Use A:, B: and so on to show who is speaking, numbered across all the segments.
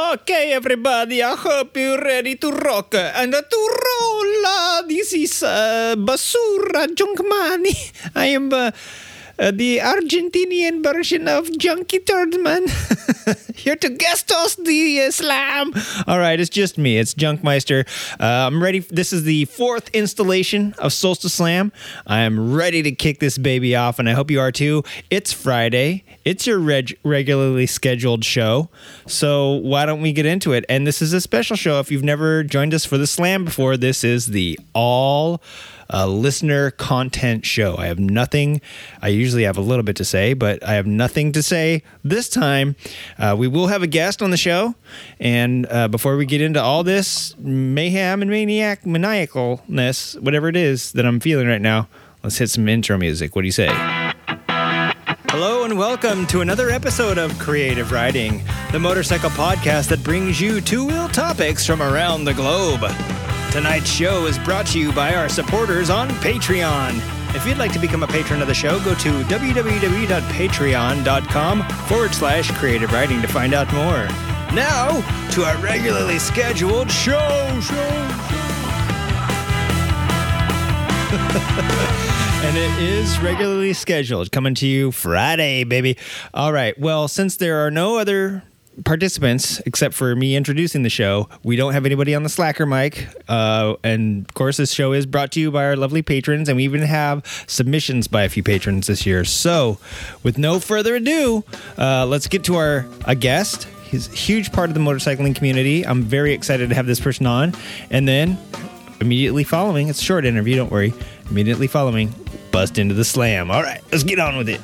A: Okay, everybody, I hope you're ready to rock and to roll. This is uh, Basura Junkmani. I am uh, uh, the Argentinian version of Junkie Turdman. Here to guest host the uh, slam. All right, it's just me. It's Junkmeister. Uh, I'm ready. This is the fourth installation of Solstice Slam. I am ready to kick this baby off, and I hope you are too. It's Friday. It's your reg- regularly scheduled show. So why don't we get into it? And this is a special show. If you've never joined us for the slam before, this is the all uh, listener content show. I have nothing. I usually have a little bit to say, but I have nothing to say this time. Uh, we will have a guest on the show. And uh, before we get into all this mayhem and maniac maniacalness, whatever it is that I'm feeling right now, let's hit some intro music. What do you say? Hello and welcome to another episode of Creative Riding, the motorcycle podcast that brings you two wheel topics from around the globe. Tonight's show is brought to you by our supporters on Patreon. If you'd like to become a patron of the show, go to www.patreon.com forward slash creative riding to find out more. Now, to our regularly scheduled show, show, show, and it is regularly scheduled, coming to you Friday, baby. All right. Well, since there are no other participants except for me introducing the show, we don't have anybody on the Slacker mic. Uh, and of course, this show is brought to you by our lovely patrons, and we even have submissions by a few patrons this year. So, with no further ado, uh, let's get to our a guest. He's a huge part of the motorcycling community. I'm very excited to have this person on. And then immediately following, it's a short interview, don't worry. Immediately following, bust into the slam. All right, let's get on with it.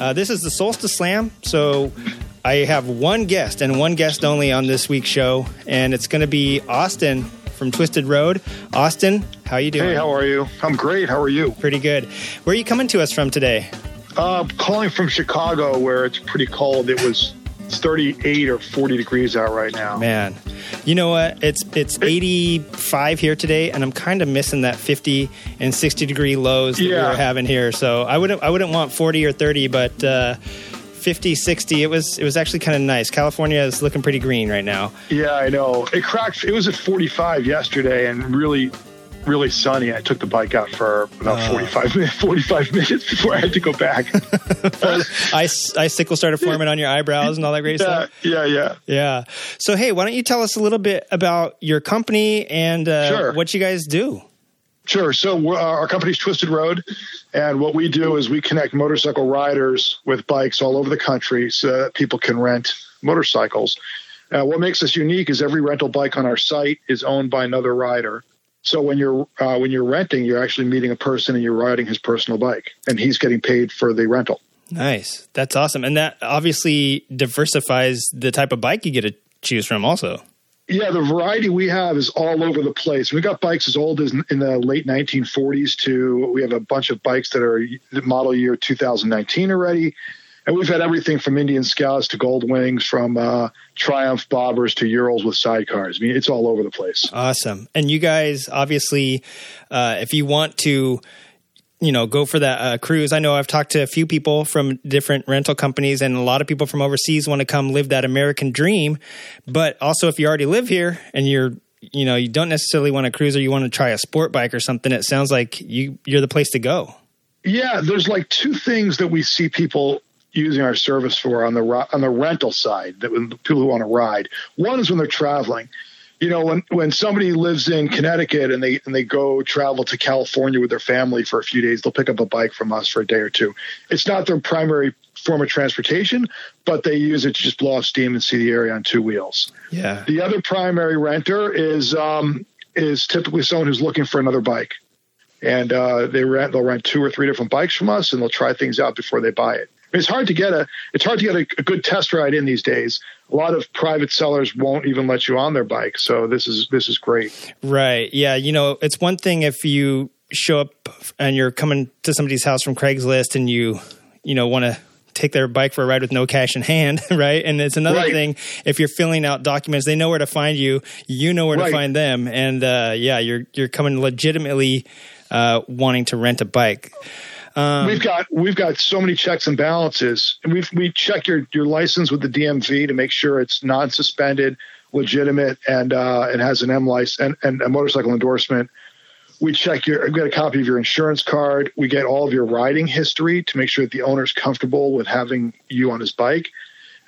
A: Uh, this is the Solstice Slam. So I have one guest and one guest only on this week's show, and it's going to be Austin from Twisted Road. Austin, how you doing?
B: Hey, how are you? I'm great. How are you?
A: Pretty good. Where are you coming to us from today?
B: Uh, calling from Chicago, where it's pretty cold. It was 38 or 40 degrees out right now.
A: Man, you know what? It's it's 85 here today, and I'm kind of missing that 50 and 60 degree lows that
B: Yeah.
A: we were having here. So I wouldn't I wouldn't want 40 or 30, but uh, 50, 60. It was it was actually kind of nice. California is looking pretty green right now.
B: Yeah, I know. It cracked. It was at 45 yesterday, and really, really sunny. I took the bike out for about
A: Oh.
B: 45 minutes. 45 minutes before I had to go back.
A: Ice icicle started forming on your eyebrows and all that great
B: yeah,
A: stuff.
B: yeah, yeah.
A: Yeah. So hey, why don't you tell us a little bit about your company and uh,
B: Sure.
A: what you guys do?
B: Sure. So we're, uh, our company's Twisted Road, and what we do is we connect motorcycle riders with bikes all over the country so that people can rent motorcycles. Uh, what makes us unique is every rental bike on our site is owned by another rider. So when you're uh, when you're renting, you're actually meeting a person and you're riding his personal bike, and he's getting paid for the rental.
A: Nice. That's awesome. And that obviously diversifies the type of bike you get to choose from also.
B: Yeah, the variety we have is all over the place. We got bikes as old as in the late 1940s to we have a bunch of bikes that are model year 2019 already. And we've had everything from Indian Scouts to Gold Wings, from uh, Triumph Bobbers to Urals with sidecars. I mean, it's all over the place.
A: Awesome. And you guys, obviously, uh, if you want to, you know, go for that uh, cruise, I know I've talked to a few people from different rental companies, and a lot of people from overseas want to come live that American dream. But also, if you already live here and you're, you know, you don't necessarily want a cruise or you want to try a sport bike or something, it sounds like you you're the place to go.
B: Yeah, there's like two things that we see people using our service for on the on the rental side that when people who want to ride. One is when they're traveling. You know, when when somebody lives in Connecticut and they and they go travel to California with their family for a few days, they'll pick up a bike from us for a day or two. It's not their primary form of transportation, but they use it to just blow off steam and see the area on two wheels.
A: Yeah.
B: The other primary renter is um, is typically someone who's looking for another bike, and uh, they rent they'll rent two or three different bikes from us, and they'll try things out before they buy it. It's hard to get a it's hard to get a, a good test ride in these days. A lot of private sellers won't even let you on their bike, so this is this is great.
A: Right. Yeah. You know, it's one thing if you show up and you're coming to somebody's house from Craigslist and you, you know, want to take their bike for a ride with no cash in hand, right? And it's another
B: Right.
A: thing if you're filling out documents, they know where to find you, you know where to find them, and uh, yeah, you're you're coming legitimately uh, wanting to rent a bike. Um,
B: we've got we've got so many checks and balances. We we check your your license with the DMV to make sure it's non-suspended, legitimate, and uh, has an M license and, and a motorcycle endorsement. We check your we get a copy of your insurance card. We get all of your riding history to make sure that the owner's comfortable with having you on his bike.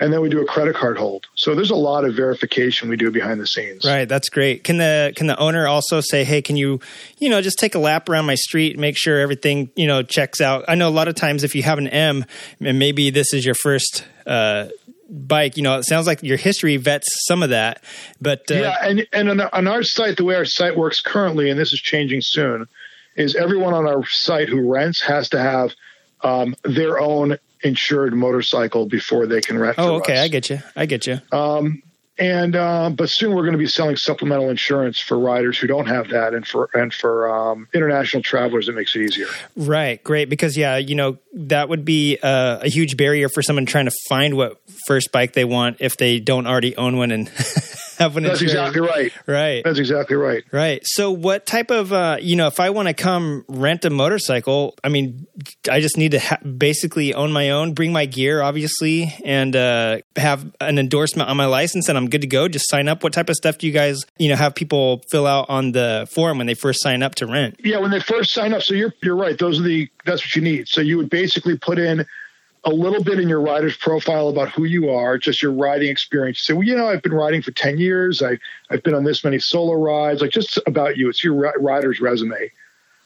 B: And then we do a credit card hold. So there's a lot of verification we do behind the scenes.
A: Right, that's great. Can the can the owner also say, "Hey, can you, you know, just take a lap around my street, make sure everything, you know, checks out?" I know a lot of times if you have an M, and maybe this is your first uh, bike, you know, it sounds like your history vets some of that. But uh,
B: yeah, and and on, on our site, the way our site works currently, and this is changing soon, is everyone on our site who rents has to have um, their own insured motorcycle before they can rent.
A: oh, okay,
B: us.
A: I get you, I get you.
B: And uh, but soon we're going to be selling supplemental insurance for riders who don't have that, and for and for um, international travelers, it makes it easier.
A: Right, great. Because yeah, you know that would be uh, a huge barrier for someone trying to find what first bike they want if they don't already own one and have one.
B: That's
A: insured.
B: exactly right.
A: Right.
B: That's exactly right.
A: Right. So, what type of, uh, you know, if I want to come rent a motorcycle, I mean, I just need to ha- basically own my own, bring my gear, obviously, and uh, have an endorsement on my license, and I'm good to go. Just sign up. What type of stuff do you guys, you know, have people fill out on the form when they first sign up to rent?
B: Yeah, when they first sign up, so you're you're right. Those are the that's what you need. So you would basically put in a little bit in your rider's profile about who you are, just your riding experience. So well, you know, I've been riding for ten years. I I've been on this many solo rides. Like just about you. It's your rider's resume.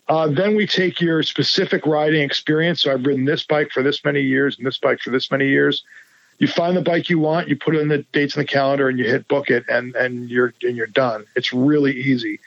B: Uh, then we take your specific riding experience. So I've ridden this bike for this many years and this bike for this many years. You find the bike you want, you put in the dates in the calendar, and you hit book it, and and you're and you're done. It's really easy.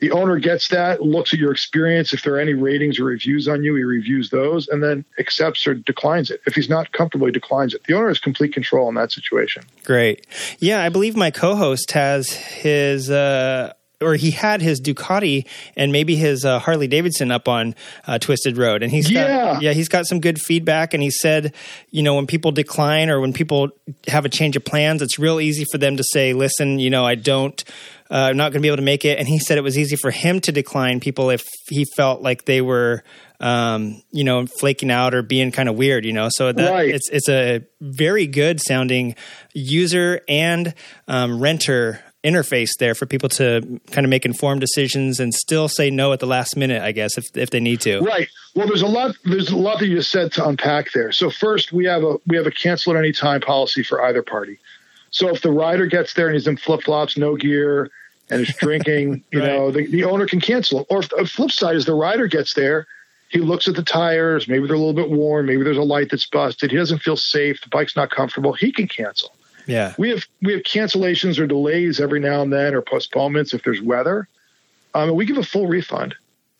B: The owner gets that, looks at your experience. If there are any ratings or reviews on you, he reviews those and then accepts or declines it. If he's not comfortable, he declines it. The owner has complete control in that situation.
A: Great. Yeah, I believe my co-host has his. Uh, or he had his Ducati and maybe his uh, Harley Davidson up on uh, Twisted Road, and he's
B: Yeah.
A: got, yeah, he's got some good feedback. And he said, you know, when people decline or when people have a change of plans, it's real easy for them to say, "Listen, you know, I don't, uh, I'm not going to be able to make it." And he said it was easy for him to decline people if he felt like they were, um, you know, flaking out or being kind of weird, you know. So that
B: Right.
A: it's it's a very good sounding user and um, renter interface there for people to kind of make informed decisions and still say no at the last minute, I guess, if if they need to.
B: Right. Well, there's a lot. There's a lot that you said to unpack there. So first, we have a we have a cancel at any time policy for either party. So if the rider gets there and he's in flip flops, no gear, and is drinking, you
A: Right.
B: know, the, the owner can cancel. Or if the flip side is the rider gets there, he looks at the tires, maybe they're a little bit worn, maybe there's a light that's busted, he doesn't feel safe, the bike's not comfortable, he can cancel.
A: Yeah.
B: We have we have cancellations or delays every now and then, or postponements if there's weather. Um, we give a full refund.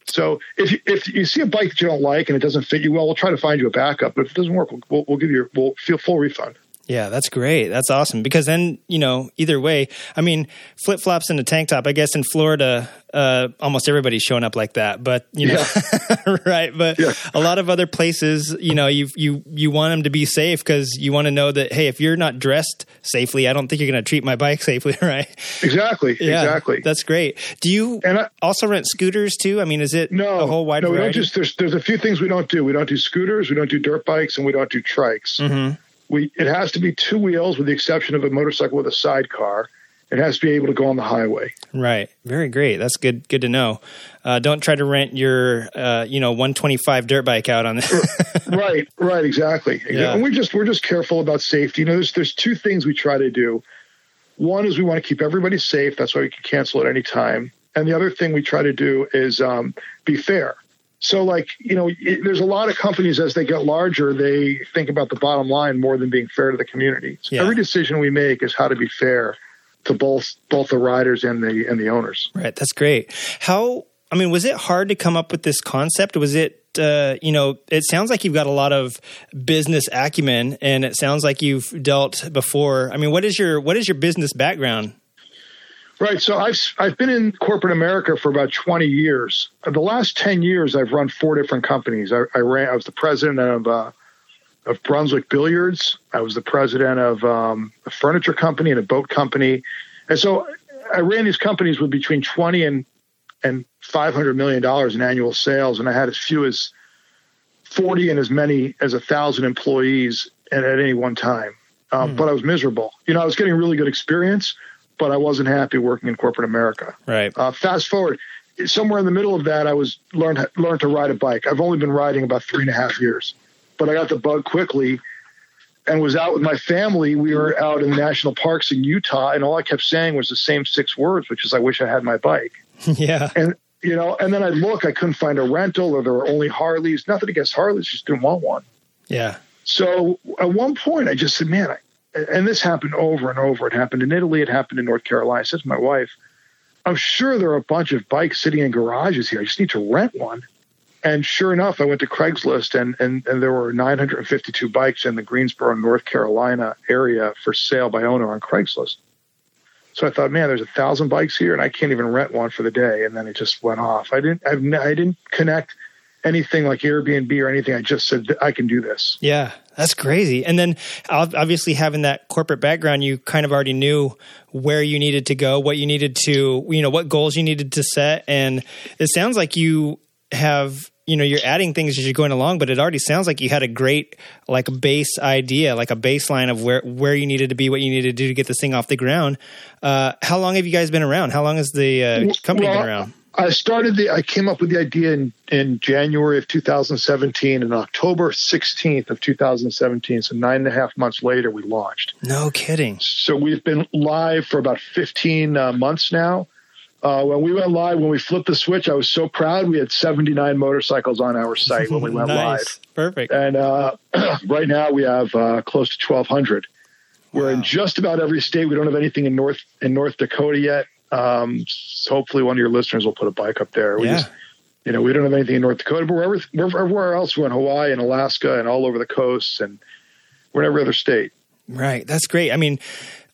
B: So if you, if you see a bike that you don't like and it doesn't fit you well, we'll try to find you a backup. But if it doesn't work, we'll, we'll, we'll give you we'll feel full refund.
A: Yeah, that's great. That's awesome. Because then, you know, either way, I mean, flip flops and a tank top, I guess in Florida, uh, almost everybody's showing up like that. But, you know, right. But
B: Yeah.
A: a lot of other places, you know, you, you, you want them to be safe because you want to know that, hey, if you're not dressed safely, I don't think you're going to treat my bike safely. Right.
B: Exactly.
A: Yeah.
B: Exactly.
A: That's great. Do you
B: And I,
A: also rent scooters too? I mean, is it
B: no,
A: a whole wide
B: no, we don't just there's there's a few things we don't do. We don't do scooters, we don't do dirt bikes, and we don't do trikes.
A: Mhm.
B: We it has to be two wheels, with the exception of a motorcycle with a sidecar. It has to be able to go on the highway.
A: Right. Very great. That's good. Good to know. Uh, don't try to rent your, uh, you know, 125 dirt bike out on this.
B: right, right, exactly.
A: Yeah.
B: And we're just we're just careful about safety. You know, there's there's two things we try to do. One is we want to keep everybody safe. That's why we can cancel at any time. And the other thing we try to do is um, be fair. So, like you know, it, there's a lot of companies as they get larger, they think about the bottom line more than being fair to the community. So
A: Yeah.
B: every decision we make is how to be fair to both both the riders and the and the owners.
A: right. That's great. How, I mean, was it hard to come up with this concept? Was it, uh, you know, it sounds like you've got a lot of business acumen and it sounds like you've dealt before. I mean, what is your, what is your business background?
B: Right. So I've I've been in corporate America for about 20 years. The last 10 years, I've run four different companies. I, I ran. I was the president of uh, of Brunswick Billiards. I was the president of um, a furniture company and a boat company, and so I ran these companies with between twenty and and five hundred million dollars in annual sales, and I had as few as forty and as many as a thousand employees at, at any one time. Um, mm. But I was miserable. You know, I was getting really good experience, but I wasn't happy working in corporate America.
A: Right.
B: Uh, fast forward, somewhere in the middle of that, I was learned learned to ride a bike. I've only been riding about three and a half years, but I got the bug quickly, and was out with my family. We were out in the national parks in Utah, and all I kept saying was the same six words, which is "I wish I had my bike."
A: yeah.
B: And you know, and then I look, I couldn't find a rental, or there were only Harleys. Nothing against Harleys, just didn't want one.
A: Yeah.
B: So at one point, I just said, "Man," I, and this happened over and over. It happened in Italy. It happened in North Carolina. I said to my wife, I'm sure there are a bunch of bikes sitting in garages here. I just need to rent one. And sure enough, I went to Craigslist and, and, and there were 952 bikes in the Greensboro, North Carolina area for sale by owner on Craigslist. So I thought, man, there's a thousand bikes here and I can't even rent one for the day. And then it just went off. I didn't, I've, I didn't connect anything like Airbnb or anything. I just said, I can do this.
A: Yeah. That's crazy. And then obviously having that corporate background, you kind of already knew where you needed to go, what you needed to, you know, what goals you needed to set. And it sounds like you have, you know, you're adding things as you're going along, but it already sounds like you had a great like base idea, like a baseline of where where you needed to be, what you needed to do to get this thing off the ground. Uh, how long have you guys been around? How long has the uh, company well, been around?
B: I started the, I came up with the idea in, in January of 2017 and October 16th of 2017. So nine and a half months later, we launched.
A: No kidding.
B: So we've been live for about 15 uh, months now. Uh, when we went live, when we flipped the switch, I was so proud. We had 79 motorcycles on our site when we went
A: nice.
B: live.
A: Perfect.
B: And uh, right now we have uh, close to 1,200. We're wow. in just about every state. We don't have anything in North in North Dakota yet. Um, so hopefully, one of your listeners will put a bike up there. We
A: yeah.
B: Just, you know, we don't have anything in North Dakota, but wherever, we're everywhere else, we're in Hawaii and Alaska and all over the coasts, and we're in every other state.
A: Right, that's great. I mean,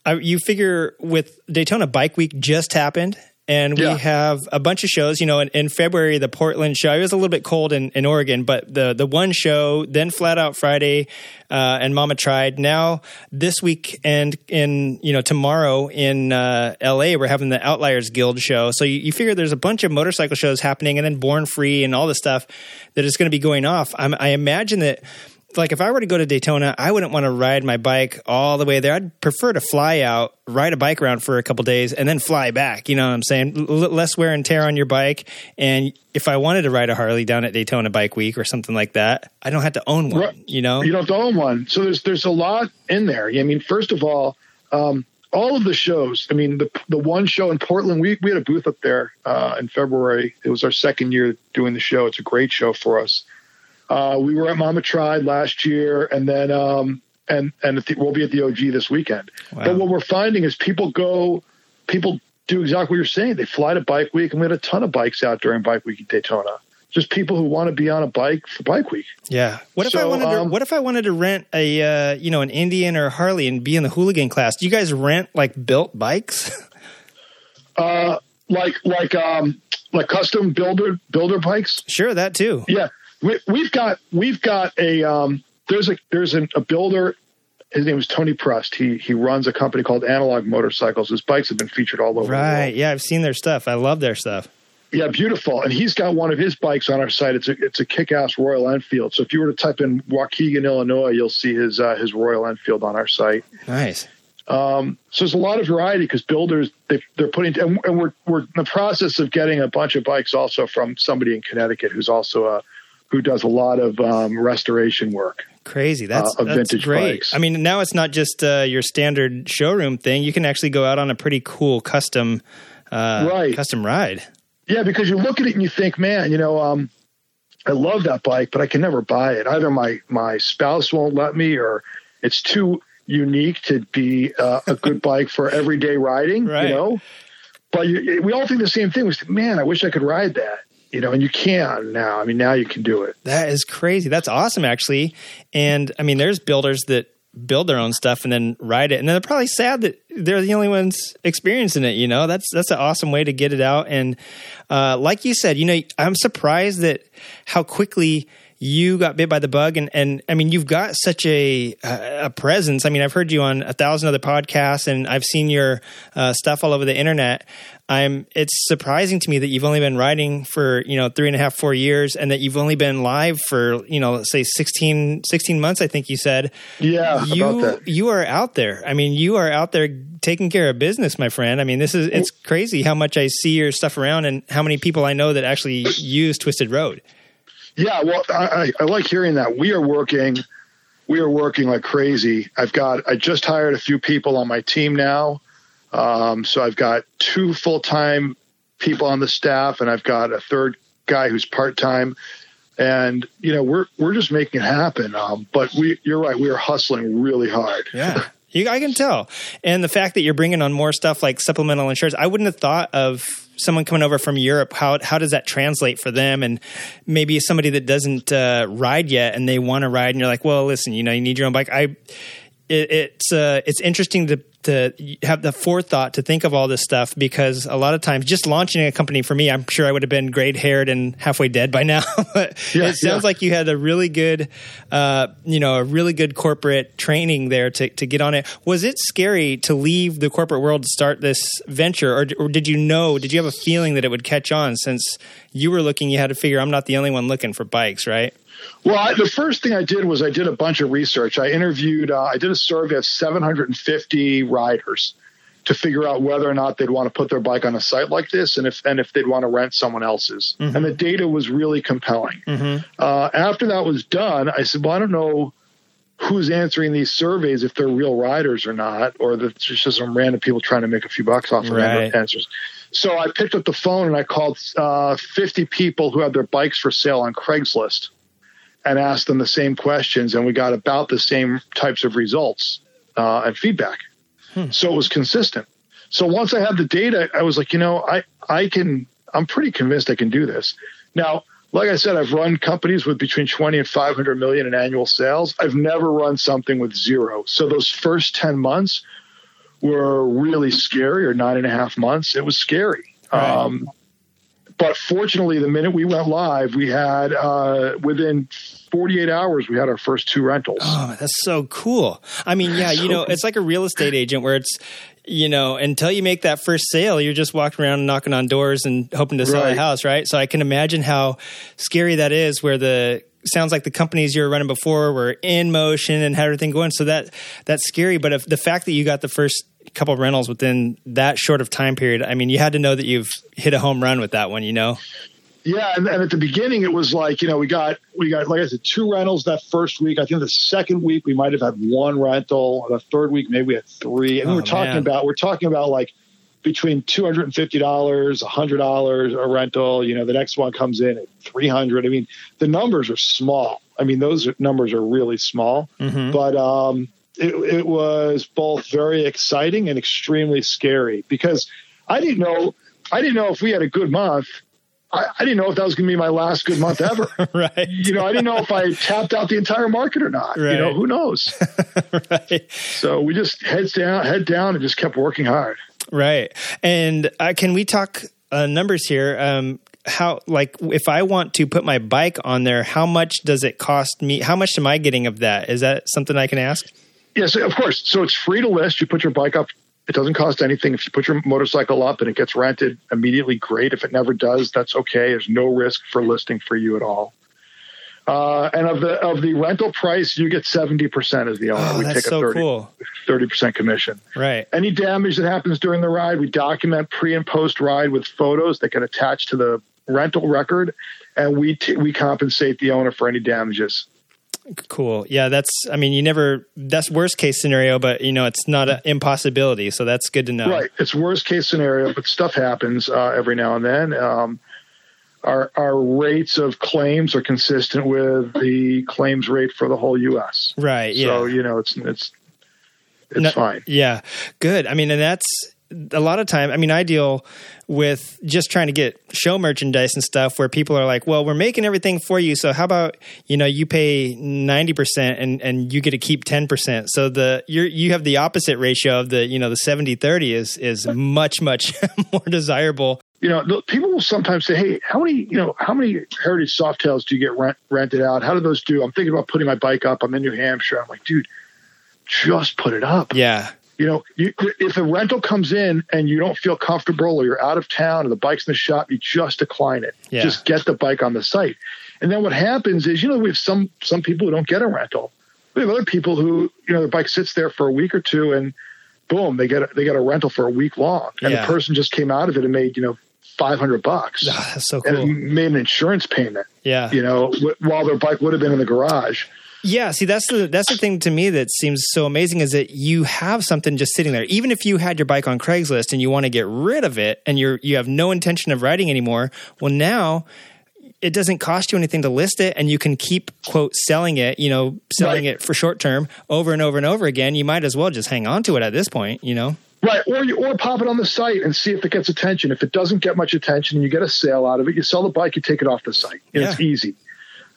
A: I, you figure with Daytona Bike Week just happened, and we yeah. have a bunch of shows. You know, in, in, February, the Portland show. It was a little bit cold in, in Oregon, but the the one show, then Flat Out Friday, uh, and Mama Tried. Now this week and in you know tomorrow in uh, L.A. we're having the Outliers Guild show. So you, you, figure there's a bunch of motorcycle shows happening, and then Born Free and all the stuff that is going to be going off. I'm, I imagine that like if I were to go to Daytona, I wouldn't want to ride my bike all the way there. I'd prefer to fly out, ride a bike around for a couple days, and then fly back. You know what I'm saying? L- less wear and tear on your bike. And if I wanted to ride a Harley down at Daytona Bike Week or something like that, I don't have to own one. Right. You know,
B: you don't have to own one. So there's there's a lot in there. I mean, first of all. Um, all of the shows. I mean, the the one show in Portland, we we had a booth up there uh, in February. It was our second year doing the show. It's a great show for us. Uh, we were at Mama Tried last year, and then um, and and we'll be at the OG this weekend. Wow. But what we're finding is people go, people do exactly what you're saying. They fly to Bike Week, and we had a ton of bikes out during Bike Week in Daytona. Just people who want to be on a bike for Bike Week.
A: Yeah. What if so, I wanted to? Um, what if I wanted to rent a uh, you know an Indian or a Harley and be in the hooligan class? Do you guys rent like built bikes?
B: uh, like like um like custom builder builder bikes.
A: Sure, that too.
B: Yeah, we, have got we've got a um, there's a there's an, a builder. His name is Tony Prust. He he runs a company called Analog Motorcycles. His bikes have been featured all over.
A: Right. Yeah, I've seen their stuff. I love their stuff.
B: Yeah, beautiful. And he's got one of his bikes on our site. It's a it's a kick-ass Royal Enfield. So if you were to type in Waukegan, Illinois, you'll see his uh, his Royal Enfield on our site.
A: Nice.
B: Um, so there's a lot of variety because builders they, are putting and, and, we're we're in the process of getting a bunch of bikes also from somebody in Connecticut who's also a who does a lot of um, restoration work.
A: Crazy. That's, uh, that's vintage great. Bikes. I mean, now it's not just uh, your standard showroom thing. You can actually go out on a pretty cool custom, uh, right. custom ride.
B: Yeah, because you look at it and you think, man, you know, um, I love that bike, but I can never buy it. Either my my spouse won't let me, or it's too unique to be uh, a good bike for everyday riding. Right. You know, but you, we all think the same thing. We say, man, I wish I could ride that you know, and you can now. I mean, now you can do it.
A: That is crazy. That's awesome, actually. And I mean, there's builders that build their own stuff and then ride it, and then they're probably sad that they're the only ones experiencing it. You know, that's that's an awesome way to get it out. And uh, like you said, you know, I'm surprised that how quickly you got bit by the bug and and I mean you've got such a a presence. I mean I've heard you on a thousand other podcasts and I've seen your uh, stuff all over the internet. I'm it's surprising to me that you've only been riding for you know three and a half four years and that you've only been live for you know say 16, 16 months I think you said.
B: Yeah
A: you you are out there. I mean you are out there taking care of business my friend. I mean this is it's crazy how much I see your stuff around and how many people I know that actually use Twisted Road
B: yeah, well, I, I like hearing that. We are working, we are working like crazy. I've got, I just hired a few people on my team now. Um, so I've got two full time people on the staff, and I've got a third guy who's part time. And you know, we're we're just making it happen. Um, but we, you're right, we are hustling really hard.
A: Yeah. You, I can tell. And the fact that you're bringing on more stuff like supplemental insurance, I wouldn't have thought of someone coming over from Europe. How how does that translate for them? And maybe somebody that doesn't uh, ride yet and they want to ride, and you're like, well, listen, you know, you need your own bike. I it, it's uh, it's interesting to to have the forethought to think of all this stuff because a lot of times just launching a company for me, I'm sure I would have been gray haired and halfway dead by now. but yeah, it sounds yeah. like you had a really good, uh, you know, a really good corporate training there to, to get on it. Was it scary to leave the corporate world to start this venture, or, or did you know? Did you have a feeling that it would catch on since you were looking? You had to figure I'm not the only one looking for bikes, right?
B: Well, I, the first thing I did was I did a bunch of research. I interviewed, uh, I did a survey of 750 riders to figure out whether or not they'd want to put their bike on a site like this, and if and if they'd want to rent someone else's. Mm-hmm. And the data was really compelling. Mm-hmm. Uh, after that was done, I said, "Well, I don't know who's answering these surveys if they're real riders or not, or that it's just some random people trying to make a few bucks off of right. answers." So I picked up the phone and I called uh, 50 people who had their bikes for sale on Craigslist and asked them the same questions, and we got about the same types of results uh, and feedback. Hmm. So it was consistent. So once I had the data, I was like, you know, I I can. I'm pretty convinced I can do this. Now, like I said, I've run companies with between 20 and 500 million in annual sales. I've never run something with zero. So those first 10 months were really scary, or nine and a half months. It was scary. Right. Um, but fortunately, the minute we went live, we had uh, within 48 hours, we had our first two rentals.
A: Oh, that's so cool. I mean, yeah, so you know, it's like a real estate agent where it's, you know, until you make that first sale, you're just walking around knocking on doors and hoping to sell right. a house, right? So I can imagine how scary that is where the sounds like the companies you were running before were in motion and had everything going. So that that's scary. But if the fact that you got the first couple of rentals within that short of time period, I mean, you had to know that you've hit a home run with that one, you know?
B: Yeah, and, and, at the beginning it was like you know we got we got like I said two rentals that first week. I think the second week we might have had one rental. The third week maybe we had three. And oh, we're talking man. about we're talking about like between two hundred and fifty dollars, hundred dollars a rental. You know, the next one comes in at three hundred. I mean, the numbers are small. I mean, those numbers are really small. Mm-hmm. But um, it, it was both very exciting and extremely scary because I didn't know I didn't know if we had a good month. I, I didn't know if that was going to be my last good month ever.
A: right.
B: You know, I didn't know if I tapped out the entire market or not. Right. You know, who knows? right. So we just heads down, head down, and just kept working hard.
A: Right. And uh, can we talk uh, numbers here? Um, how like if I want to put my bike on there, how much does it cost me? How much am I getting of that? Is that something I can ask?
B: Yes, of course. So it's free to list. You put your bike up. It doesn't cost anything. If you put your motorcycle up and it gets rented immediately, great. If it never does, that's okay. There's no risk for listing for you at all. Uh, and of the of the rental price, you get seventy percent as the owner.
A: Oh, we take a so 30,
B: cool. 30% commission.
A: Right.
B: Any damage that happens during the ride, we document pre and post ride with photos that get attached to the rental record, and we t- we compensate the owner for any damages.
A: Cool. Yeah, that's. I mean, you never. That's worst case scenario, but you know, it's not an impossibility. So that's good to know.
B: Right. It's worst case scenario, but stuff happens uh, every now and then. Um, our our rates of claims are consistent with the claims rate for the whole U.S.
A: Right.
B: Yeah. So you know, it's it's it's no, fine.
A: Yeah. Good. I mean, and that's a lot of time, I mean, I deal with just trying to get show merchandise and stuff where people are like, well, we're making everything for you. So how about, you know, you pay 90% and, and you get to keep 10%. So the, you you have the opposite ratio of the, you know, the 70, 30 is, is much, much more desirable
B: you know, people will sometimes say, "Hey, how many, you know, how many Heritage Softails do you get rent, rented out? How do those do?" I'm thinking about putting my bike up. I'm in New Hampshire. I'm like, dude, just put it up.
A: Yeah.
B: You know, you, if a rental comes in and you don't feel comfortable or you're out of town or the bike's in the shop, you just decline it.
A: Yeah.
B: Just get the bike on the site. And then what happens is, you know, we have some some people who don't get a rental. We have other people who, you know, their bike sits there for a week or two and boom, they get a, they get a rental for a week long. And
A: Yeah.
B: the person just came out of it and made, you know, 500 bucks
A: Ah, that's so cool.
B: and made an insurance payment,
A: Yeah.
B: you know, wh- while their bike would have been in the garage.
A: Yeah, see that's the that's the thing to me that seems so amazing is that you have something just sitting there. Even if you had your bike on Craigslist and you want to get rid of it and you're you have no intention of riding anymore, well now it doesn't cost you anything to list it and you can keep quote selling it, you know, selling
B: Right.
A: it for short term over and over and over again. You might as well just hang on to it at this point, you know.
B: Right, or you or pop it on the site and see if it gets attention. If it doesn't get much attention and you get a sale out of it, you sell the bike, you take it off the site, and it's easy.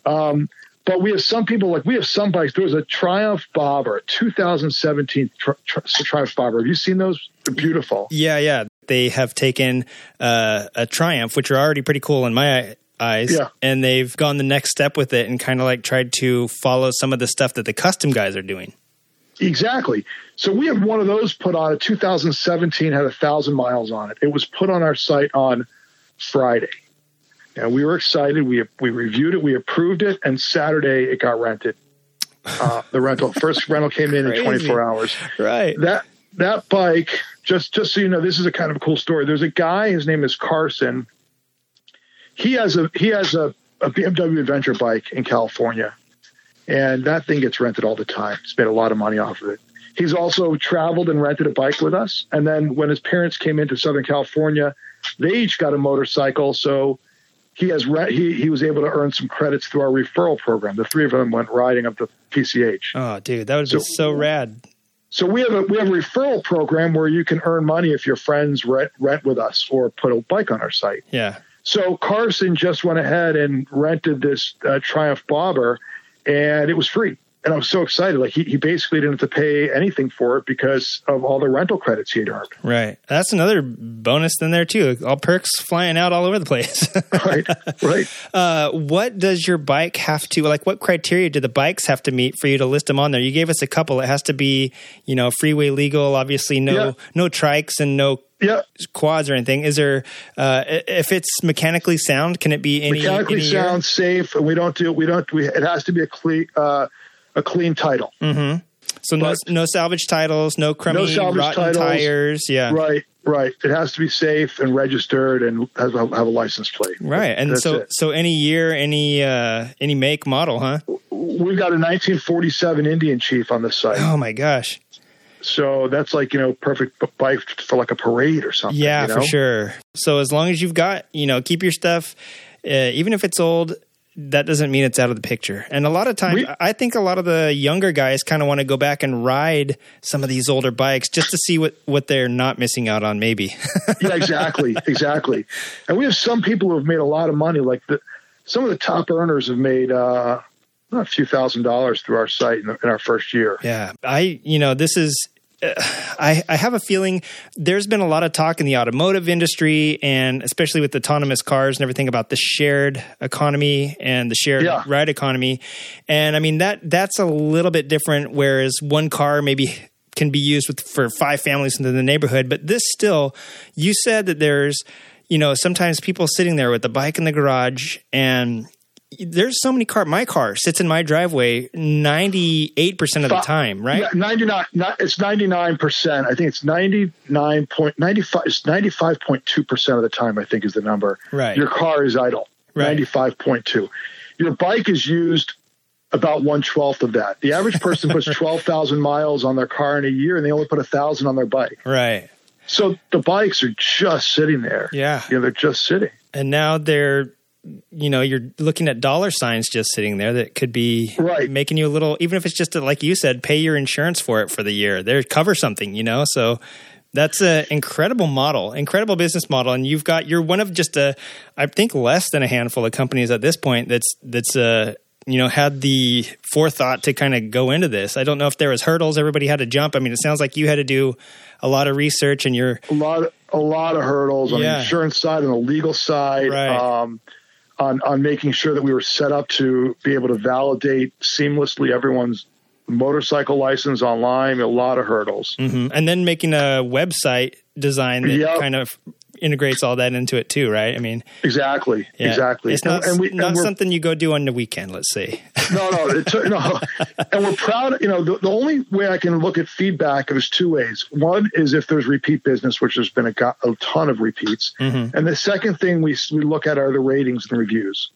B: Um, but we have some people like we have some bikes. There was a Triumph Bobber, 2017 tri- tri- Triumph Bobber. Have you seen those? They're beautiful.
A: Yeah, yeah. They have taken uh, a Triumph, which are already pretty cool in my eyes,
B: Yeah.
A: and they've gone the next step with it and kind of like tried to follow some of the stuff that the custom guys are doing.
B: Exactly. So we have one of those put on. A 2017 had a thousand miles on it. It was put on our site on Friday, and we were excited. We we reviewed it, we approved it, and Saturday it got rented. Uh, the rental first rental came in in 24 hours.
A: Right.
B: That that bike, just just so you know, this is a kind of a cool story. There's a guy. His name is Carson. He has a he has a, a BMW Adventure bike in California, and that thing gets rented all the time. He's made a lot of money off of it. He's also traveled and rented a bike with us. And then when his parents came into Southern California, they each got a motorcycle. So he has re- he he was able to earn some credits through our referral program. The three of them went riding up to PCH.
A: Oh, dude, that would be
B: So-
A: so rad.
B: So we have a we have a referral program where you can earn money if your friends rent rent with us or put a bike on our site.
A: Yeah.
B: So Carson just went ahead and rented this uh, Triumph Bobber, and it was free. And I was so excited. Like he, he basically didn't have to pay anything for it because of all the rental credits he had earned.
A: Right. That's another bonus in there too. All perks flying out all over the place.
B: Right, right.
A: uh, what does your bike have to like? What criteria do the bikes have to meet for you to list them on there? You gave us a couple. It has to be, you know, freeway legal. Obviously, no
B: Yeah.
A: no trikes and no
B: Yeah,
A: quads or anything. Is there uh, if it's mechanically sound? Can it be any
B: mechanically
A: any year?
B: sound, safe, and we don't do we don't we. It has to be a clean uh, a clean title.
A: So no
B: but-
A: no salvage titles, no crummy
B: No salvage
A: rotten
B: titles.
A: tires. Yeah.
B: Right, right. It has to be safe and registered and have a, have a license plate.
A: Right. And
B: That's
A: so
B: it.
A: so any year, any uh any make model, huh?
B: we've got a 1947 Indian Chief on the site.
A: Oh my gosh.
B: So that's like, you know, perfect bike for like a parade or something.
A: Yeah,
B: you know?
A: for sure. So as long as you've got, you know, keep your stuff, uh, even if it's old, that doesn't mean it's out of the picture. And a lot of times,
B: We-
A: I think a lot of the younger guys kind of want to go back and ride some of these older bikes just to see what what they're not missing out on. Maybe.
B: yeah, exactly, exactly. And we have some people who have made a lot of money. Like the some of the top earners have made uh, a few thousand dollars through our site in, the, in our first year.
A: Yeah, I you know this is. I, I have a feeling there's been a lot of talk in the automotive industry and especially with autonomous cars and everything about the shared economy and the shared
B: Yeah.
A: ride economy. And I mean that that's a little bit different whereas one car maybe can be used with for five families in the neighborhood, but this still you said that there's you know sometimes people sitting there with the bike in the garage and there's so many car my car sits in my driveway 98% of the time, right?
B: Yeah, 99, not, it's 99%. I think it's 99.95, it's 95.2% of the time, I think is the number.
A: Right.
B: Your car is idle.
A: Right.
B: 95.2. Your bike is used about one twelfth of that. The average person puts 12,000 miles on their car in a year and they only put a thousand on their bike.
A: Right.
B: So the bikes are just sitting there.
A: Yeah.
B: You know, they're just sitting.
A: And now they're, you know, you're looking at dollar signs just sitting there that could be
B: Right.
A: making you a little, even if it's just to, like you said, pay your insurance for it for the year. They cover something, you know? So that's an incredible model, incredible business model. And you've got, you're one of just a, I think less than a handful of companies at this point that's, that's, uh, you know, had the forethought to kind of go into this. I don't know if there was hurdles everybody had to jump. I mean, it sounds like you had to do a lot of research and you're,
B: A lot of, a lot of hurdles on
A: Yeah.
B: the insurance side and the legal side.
A: Right.
B: Um, on, on making sure that we were set up to be able to validate seamlessly everyone's motorcycle license online. A lot of hurdles.
A: Mhm. And then making a website design that
B: Yep.
A: kind of integrates all that into it too, right? I mean,
B: Exactly.
A: yeah.
B: Exactly.
A: It's not,
B: and, and we,
A: not something you go do on the weekend, let's say.
B: no, no, it's, no. And we're proud. You know, the, the only way I can look at feedback is two ways. One is if there's repeat business, which there's been a, a ton of repeats.
A: Mhm.
B: And the second thing we we look at are the ratings and reviews.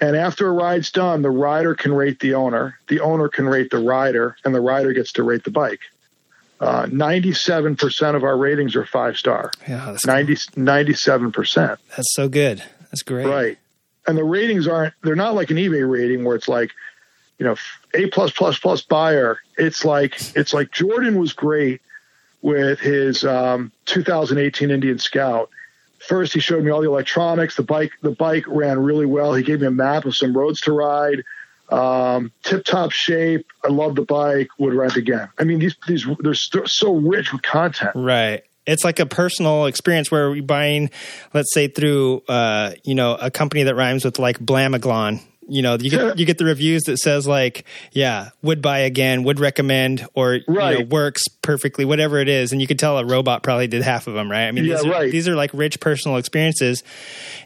B: And after a ride's done, the rider can rate the owner, the owner can rate the rider, and the rider gets to rate the bike. Uh, 97% of our ratings are five star.
A: Yeah, that's,
B: 90, 97%.
A: that's so good. That's great.
B: Right. And the ratings aren't, they're not like an eBay rating where it's like, you know, A plus plus plus buyer. It's like, it's like Jordan was great with his um, 2018 Indian Scout. First, he showed me all the electronics. The bike, the bike ran really well. He gave me a map of some roads to ride. Um, tip top shape. I love the bike. Would rent again. I mean, these these they're so- rich with content.
A: Right. It's like a personal experience where we're buying, let's say, through uh, you know a company that rhymes with like Blamaglon. You know, you get you get the reviews that says like, yeah, would buy again, would recommend, or you know,
B: Right.
A: works perfectly, whatever it is, and you could tell a robot probably did half of them, right? I mean,
B: Yeah,
A: these, are,
B: right.
A: these are like rich personal experiences.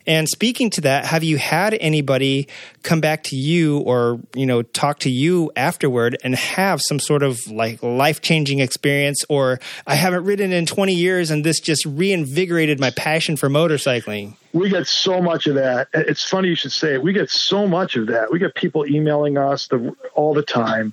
A: And speaking to that, have you had anybody come back to you or, you know, talk to you afterward and have some sort of like life changing experience or I haven't ridden in 20 years and this just reinvigorated my passion for motorcycling?
B: we get so much of that. It's funny you should say it. We get so much of that. We get people emailing us the, all the time.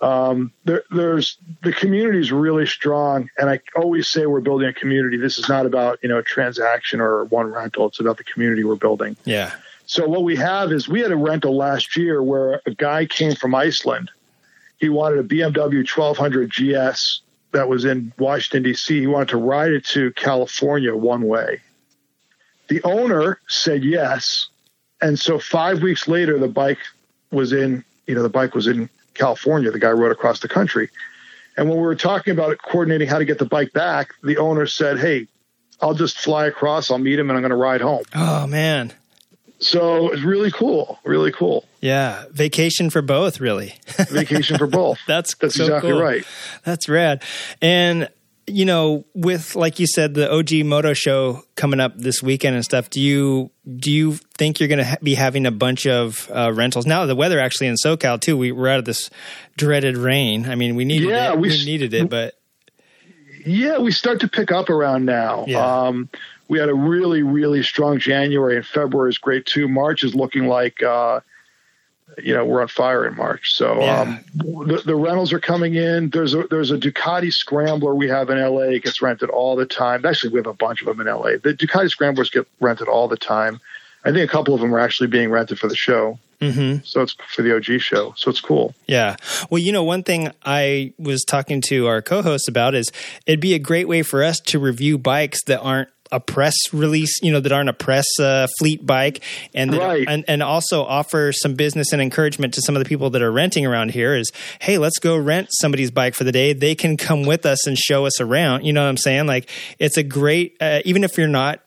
B: Um, there, there's the community is really strong, and I always say we're building a community. This is not about you know a transaction or one rental. It's about the community we're building.
A: Yeah.
B: So what we have is we had a rental last year where a guy came from Iceland. He wanted a BMW 1200 GS that was in Washington D.C. He wanted to ride it to California one way. The owner said yes, and so five weeks later, the bike was in. You know, the bike was in California. The guy rode across the country, and when we were talking about coordinating how to get the bike back, the owner said, "Hey, I'll just fly across. I'll meet him, and I'm going to ride home."
A: Oh, man.
B: So it's really cool, really cool.
A: Yeah. Vacation for both, really.
B: Vacation for both.
A: That's
B: That's
A: so
B: exactly
A: cool.
B: right.
A: That's rad. And you know, with like you said, the OG Moto Show coming up this weekend and stuff. Do you do you think you're going to ha- be having a bunch of uh, rentals now? The weather actually in SoCal too. We were out of this dreaded rain. I mean, we needed
B: Yeah,
A: it.
B: we
A: We, needed it, but
B: Yeah, we start to pick up around now.
A: Yeah.
B: Um, we had a really, really strong January, and February is great too. March is looking like, uh, you know, we're on fire in March. So
A: Yeah.
B: um, the, the rentals are coming in. There's a there's a Ducati Scrambler we have in LA. It gets rented all the time. Actually, we have a bunch of them in LA. The Ducati Scramblers get rented all the time. I think a couple of them are actually being rented for the show.
A: Mhm.
B: So it's for the OG show. So it's cool.
A: Yeah. Well, you know, one thing I was talking to our co-host about is it'd be a great way for us to review bikes that aren't a press release, you know, that aren't a press uh, fleet bike, and,
B: Right.
A: and and also offer some business and encouragement to some of the people that are renting around here. Is hey, let's go rent somebody's bike for the day. They can come with us and show us around. You know what I'm saying? Like it's a great, uh, even if you're not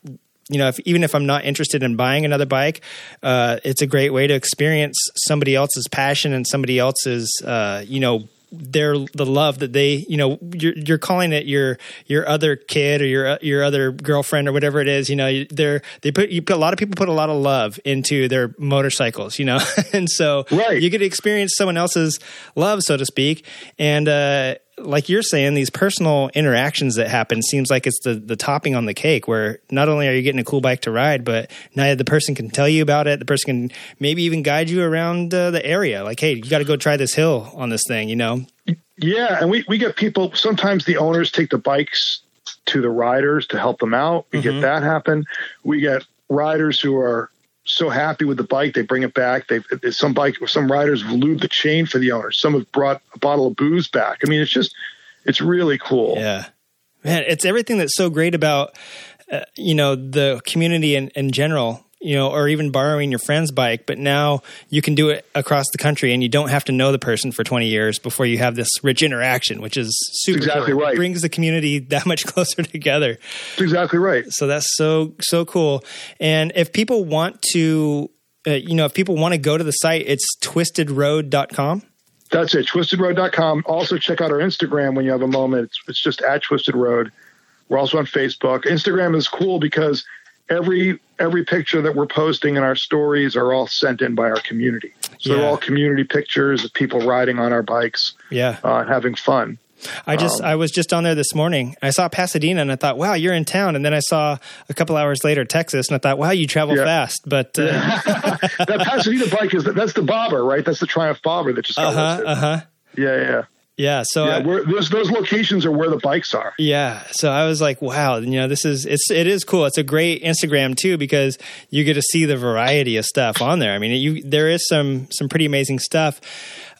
A: you know, if, even if I'm not interested in buying another bike, uh, it's a great way to experience somebody else's passion and somebody else's, uh, you know, their the love that they, you know, you're you're calling it your your other kid or your your other girlfriend or whatever it is. You know, they're they put you put a lot of people put a lot of love into their motorcycles. You know, and so
B: Right.
A: you get to experience someone else's love, so to speak, and. uh like you're saying, these personal interactions that happen seems like it's the the topping on the cake. Where not only are you getting a cool bike to ride, but now the person can tell you about it. The person can maybe even guide you around uh, the area. Like, hey, you got to go try this hill on this thing. You know?
B: Yeah, and we, we get people. Sometimes the owners take the bikes to the riders to help them out. We
A: Mhm.
B: get that happen. We get riders who are so happy with the bike they bring it back. They some bike some riders have lubed the chain for the owner Some have brought a bottle of booze back. I mean, it's just it's really cool.
A: Yeah, man, it's everything that's so great about uh, you know the community in, in general. You know, or even borrowing your friend's bike. But now you can do it across the country, and you don't have to know the person for 20 years before you have this rich interaction, which is super.
B: exactly
A: cool. It
B: right.
A: brings the community that much closer together.
B: That's exactly right.
A: So that's so so cool. And if people want to, uh, you know, if people want to go to the site, it's twistedroad.com.
B: That's it. TwistedRoad.com. Also, check out our Instagram when you have a moment. It's, it's just at Twisted Road. We're also on Facebook. Instagram is cool because every every picture that we're posting in our stories are all sent in by our community. So
A: Yeah.
B: they're all community pictures of people riding on our bikes,
A: Yeah.
B: uh, having fun.
A: I just
B: Um,
A: I was just on there this morning. I saw Pasadena and I thought, wow, you're in town. And then I saw a couple hours later Texas and I thought, wow, you travel
B: Yeah.
A: fast. But uh
B: that Pasadena bike is that's the bobber, right? That's the Triumph bobber that just got
A: huh,
B: listed.
A: uh huh.
B: Yeah, yeah,
A: Yeah. So
B: yeah.
A: I-
B: those those locations are where the bikes are.
A: Yeah, so I was like, wow, you know, this is it's it is cool. It's a great Instagram too because you get to see the variety of stuff on there. I mean, you there is some some pretty amazing stuff.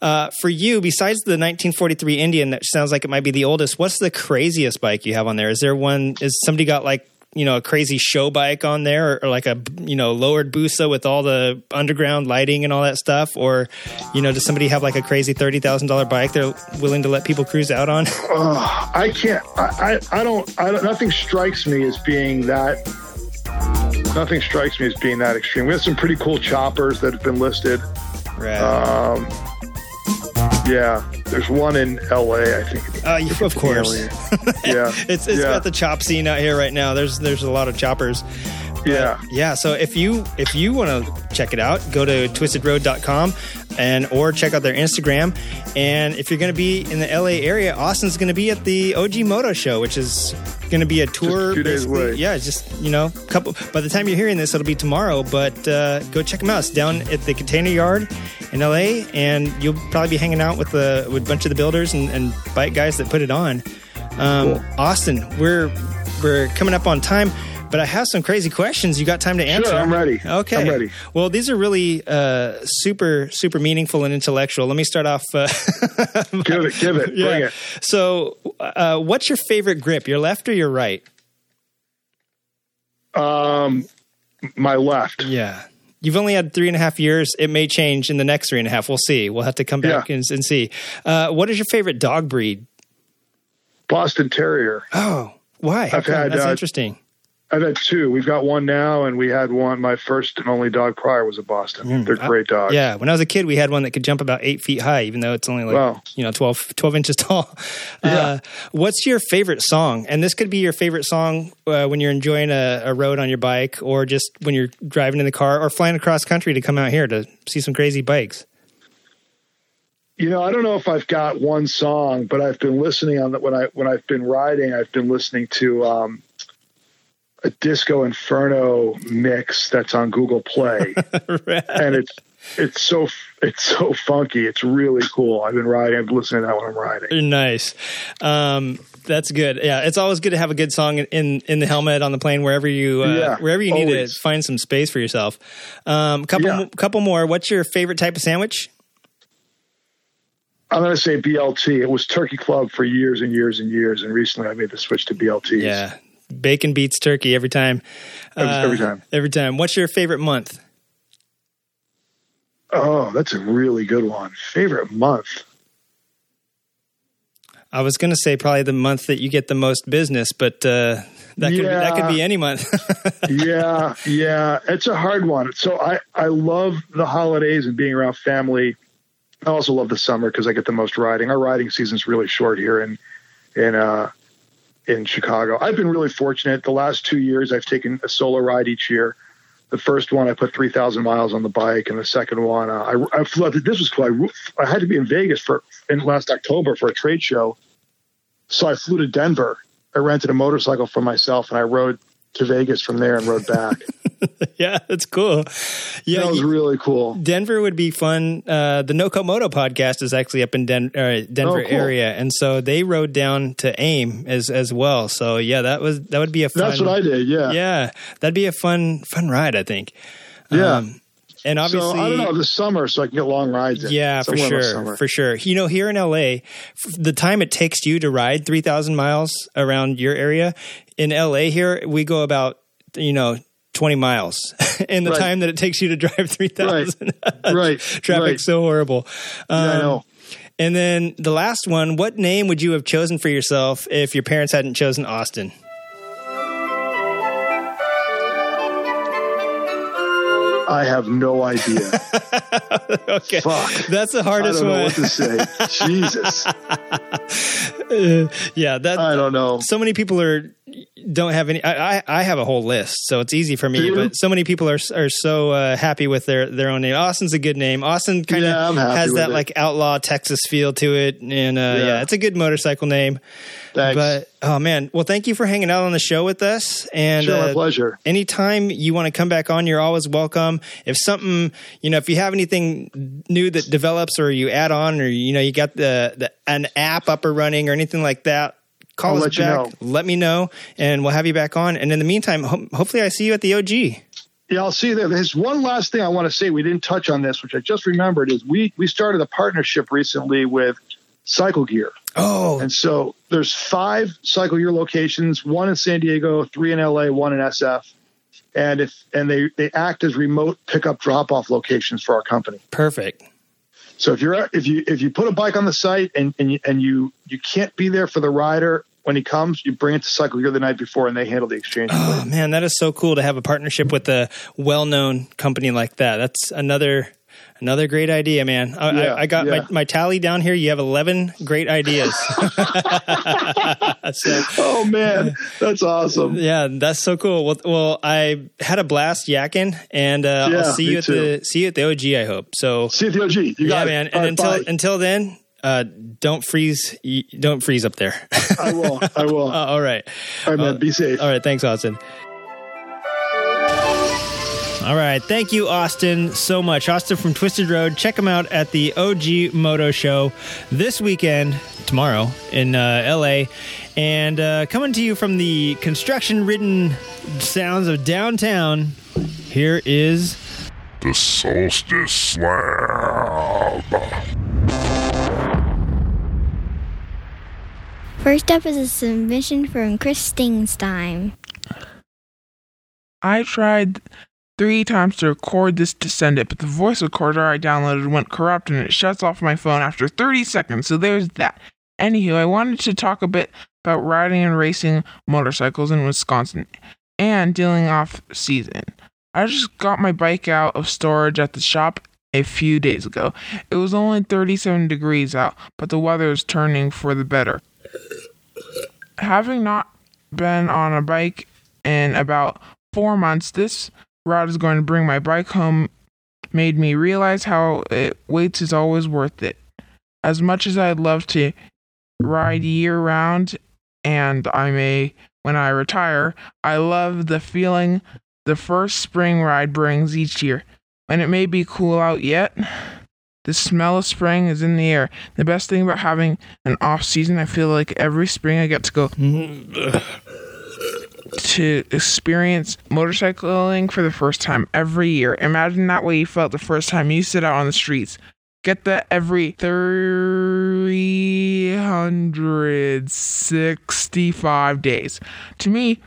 A: Uh, for you, besides the 1943 Indian, that sounds like it might be the oldest. What's the craziest bike you have on there? Is there one? Is somebody got like you know a crazy show bike on there, or, or like a you know lowered Busa with all the underground lighting and all that stuff, or you know does somebody have like a crazy thirty thousand dollar bike they're willing to let people cruise out on?
B: Ugh, I can't. I, I, I don't. I don't. Nothing strikes me as being that. Nothing strikes me as being that extreme. We have some pretty cool choppers that have been listed.
A: right.
B: Um, yeah, there's one in L.A. I think.
A: Uh, of course.
B: Yeah,
A: it's it's
B: yeah.
A: got the chop scene out here right now. There's there's a lot of choppers.
B: Yeah.
A: Yeah, so if you if you want to check it out, go to twistedroad.com and or check out their Instagram. And if you're going to be in the LA area, Austin's going to be at the OG Moto show, which is going to be a tour.
B: few days away.
A: Yeah, just you know, couple. By the time you're hearing this, it'll be tomorrow. But uh, go check them out. It's down at the Container Yard in LA, and you'll probably be hanging out with the with a bunch of the builders and, and bike guys that put it on. Um,
B: Cool.
A: Austin, we're we're coming up on time, but I have some crazy questions. You got time to answer?
B: Sure, I'm ready.
A: Okay,
B: I'm ready.
A: Well, these are really uh, super super meaningful and intellectual. Let me start off. Uh,
B: Give it. Give it. Bring
A: yeah.
B: it.
A: So, uh, what's your favorite grip? Your left or your right?
B: Um, my left.
A: Yeah. You've only had three and a half years. It may change in the next three and a half. We'll see. We'll have to come back
B: Yeah.
A: and, and see. Uh, what is your favorite dog breed?
B: Boston Terrier.
A: Oh, why?
B: I've had,
A: That's
B: uh,
A: interesting.
B: I've had two. We've got one now, and we had one. My first and only dog prior was a Boston. They're great dogs.
A: Mm, Yeah, when I was a kid, we had one that could jump about eight feet high, even though it's only like
B: Wow.
A: you know 12, 12 inches tall. Uh,
B: Yeah.
A: what's your favorite song? And this could be your favorite song uh, when you're enjoying a, a road on your bike, or just when you're driving in the car, or flying across country to come out here to see some crazy bikes.
B: You know, I don't know if I've got one song, but I've been listening on the, when I when I've been riding. I've been listening to um, a Disco Inferno mix that's on Google Play, and it's it's so it's so funky. It's really cool. I've been riding. I've been listening to that when I'm riding.
A: nice. Um, that's good. Yeah, it's always good to have a good song in in, the helmet on the plane wherever you uh,
B: Yeah,
A: wherever you need to find some space for yourself. Um, couple
B: Yeah.
A: couple more. What's your favorite type of sandwich?
B: I'm going to say BLT. It was Turkey Club for years and years and years, and recently I made the switch to BLTs.
A: Yeah, bacon beats turkey every time.
B: Every-
A: Uh,
B: every time.
A: Every time. What's your favorite month?
B: Oh, that's a really good one. Favorite month.
A: I was going to say probably the month that you get the most business, but uh, that could that could be any month.
B: yeah, yeah, it's a hard one. So I I love the holidays and being around family. I also love the summer because I get the most riding. Our riding season's really short here in in uh in Chicago. I've been really fortunate. The last two years, I've taken a solo ride each year. The first one, I put three thousand miles on the bike, and the second one, uh, I, I flew. This was cool. I, I had to be in Vegas for in last October for a trade show, so I flew to Denver. I rented a motorcycle for myself, and I rode to Vegas from there and rode back.
A: yeah, that's cool. Yeah,
B: that was
A: you-
B: really cool.
A: Denver would be fun. Uh, the No Komodo podcast is actually up in Den- uh, Denver
B: Oh, cool.
A: area, and so they rode down to AIM as as well. So yeah, that was that would be a fun.
B: That's what I did. Yeah.
A: Yeah, that'd be a fun fun ride. I think.
B: Yeah.
A: Um, and obviously,
B: so I don't know the summer, so I can get long rides. In
A: Yeah, for sure, for sure. You know, here in LA, f- the time it takes you to ride three thousand miles around your area, in LA here we go about you know 20 miles in the
B: Right.
A: time that it takes you to drive 3,000.
B: Right.
A: Traffic's
B: right.
A: so horrible.
B: Yeah, I
A: Um,
B: know.
A: And then the last one, what name would you have chosen for yourself if your parents hadn't chosen Austin?
B: I have no idea.
A: okay.
B: Fuck.
A: That's the hardest one.
B: I don't know what to say. Jesus.
A: yeah, that
B: I don't know.
A: so many people are don't have any I, I I have a whole list so it's easy for me but so many people are are so uh, happy with their their own name austin's a good name austin kind of
B: Yeah,
A: has that
B: it.
A: like outlaw texas feel to it and uh, yeah.
B: Yeah.
A: it's a good motorcycle name
B: Thanks.
A: but oh man well thank you for hanging out on the show with us and
B: sure, my
A: uh,
B: pleasure.
A: anytime you want to come back on, you're always welcome. If something, you know, if you have anything new that develops or you add on or, you know, you got the, the an app up or running or anything like that, call
B: I'll
A: us
B: let you
A: back,
B: know.
A: let me know, and we'll have you back on. And in the meantime, ho- hopefully I see you at the OG.
B: Yeah, I'll see you there. There's one last thing I want to say. We didn't touch on this, which I just remembered, is we we started a partnership recently with Cycle Gear.
A: Oh,
B: And so there's five Cycle Gear locations, one in San Diego, three in LA, one in SF. And if and they, they act as remote pickup drop off locations for our company.
A: perfect.
B: So if you're if you if you put a bike on the site and and you, and you you can't be there for the rider when he comes, you bring it to Cycle Gear the night before and they handle the exchange.
A: Oh man, that is so cool to have a partnership with a well-known company like that. That's another another great idea, man. I,
B: Yeah,
A: I, I got
B: yeah.
A: my, my tally down here. You have eleven great ideas. so,
B: oh man, that's awesome.
A: yeah, that's so cool. Well, well, I had a blast yakking, and uh,
B: Yeah,
A: I'll see you at the see you at the OG. I hope so.
B: See you at the OG. You
A: Yeah,
B: got
A: man. And
B: All
A: until until then, uh, don't freeze. Don't freeze up there.
B: I will. I will.
A: Uh, all right.
B: All right, man. Be safe.
A: All right. Thanks, Austin. All right. Thank you, Austin, so much. Austin from Twisted Road. Check him out at the OG Moto Show this weekend, tomorrow in uh, LA. And uh, coming to you from the construction ridden sounds of downtown, here is.
C: The Solstice Slam.
D: First up is a submission from Chris Stingstein.
E: I tried three times to record this to send it, but the voice recorder I downloaded went corrupt and it shuts off my phone after 30 seconds, so there's that. Anywho, I wanted to talk a bit about riding and racing motorcycles in Wisconsin and dealing off season. I just got my bike out of storage at the shop a few days ago. It was only 37 degrees out, but the weather is turning for the better. Having not been on a bike in about four months, this route is going to bring my bike home. Made me realize how it, waits is always worth it. As much as I'd love to ride year round, and I may when I retire, I love the feeling the first spring ride brings each year. When it may be cool out yet, the smell of spring is in the air. The best thing about having an off season, I feel like every spring I get to go to experience motorcycling for the first time every year. Imagine that way you felt the first time you set out on the streets. Get that every 365 days. To me,